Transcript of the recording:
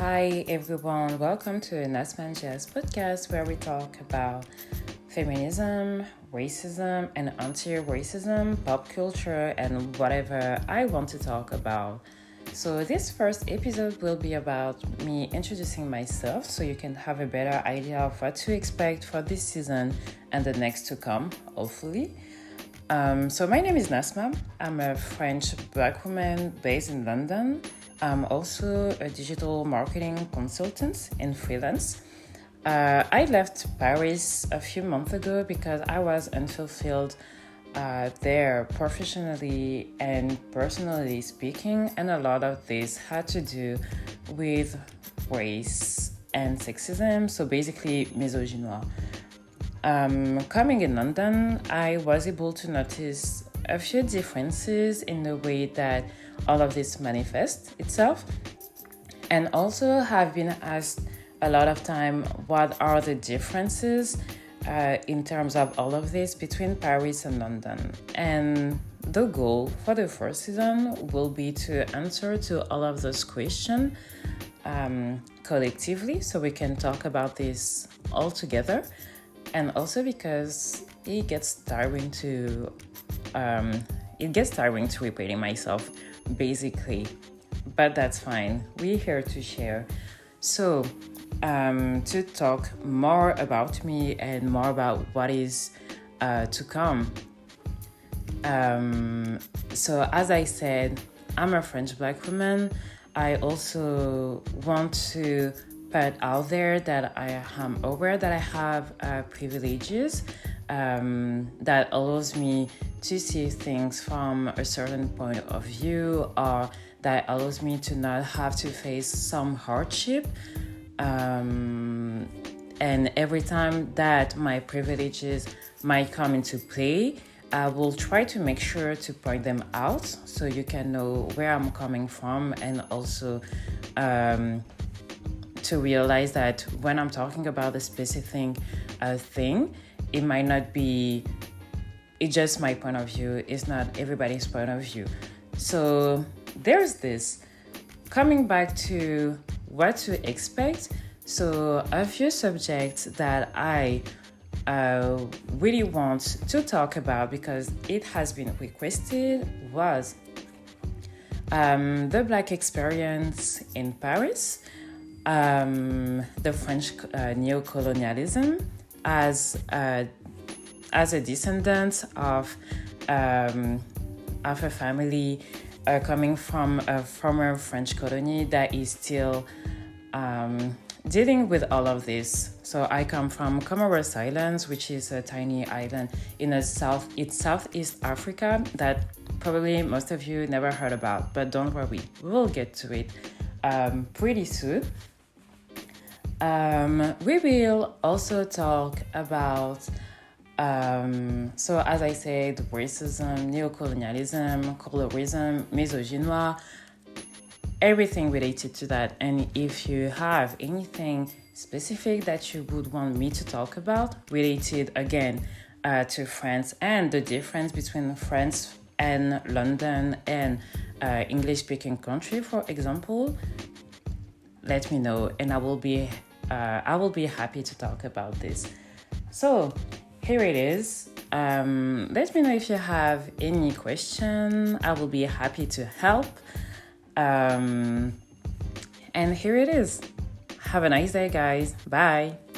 Hi everyone, welcome to Nasman Jazz podcast where we talk about feminism, racism, and anti racism, pop culture, and whatever I want to talk about. So, this first episode will be about me introducing myself so you can have a better idea of what to expect for this season and the next to come, hopefully. Um, so, my name is Nasma. I'm a French black woman based in London. I'm also a digital marketing consultant and freelance. Uh, I left Paris a few months ago because I was unfulfilled uh, there professionally and personally speaking, and a lot of this had to do with race and sexism, so basically misogynoir. Um, coming in London, I was able to notice a few differences in the way that all of this manifests itself, and also have been asked a lot of time what are the differences uh, in terms of all of this between Paris and London. And the goal for the first season will be to answer to all of those questions um, collectively so we can talk about this all together. And also because it gets tiring to um, it gets tiring to repeating myself basically but that's fine we're here to share so um, to talk more about me and more about what is uh, to come. Um, so, as I said, I'm a French black woman. I also want to put out there that I am aware that I have uh, privileges um, that allows me to see things from a certain point of view or that allows me to not have to face some hardship. Um, and every time that my privileges might come into play, I will try to make sure to point them out so you can know where I'm coming from and also um, to realize that when I'm talking about a specific uh, thing, it might not be, it's just my point of view, it's not everybody's point of view. So there's this. Coming back to what to expect. So, a few subjects that I uh, really want to talk about because it has been requested was um, the Black experience in Paris, um, the French uh, neo-colonialism as a, as a descendant of um, of a family uh, coming from a former French colony that is still um, dealing with all of this. So I come from Comoros Islands, which is a tiny island in the south. It's Southeast Africa that probably most of you never heard about, but don't worry, we'll get to it um, pretty soon. Um, we will also talk about um, so, as I said, racism, neocolonialism, colorism, misogynoir, everything related to that. And if you have anything specific that you would want me to talk about, related again uh, to France and the difference between France and London and uh, English speaking country, for example, let me know, and I will be uh, I will be happy to talk about this. So here it is. Um, let me know if you have any question. I will be happy to help. Um, and here it is. Have a nice day, guys. Bye.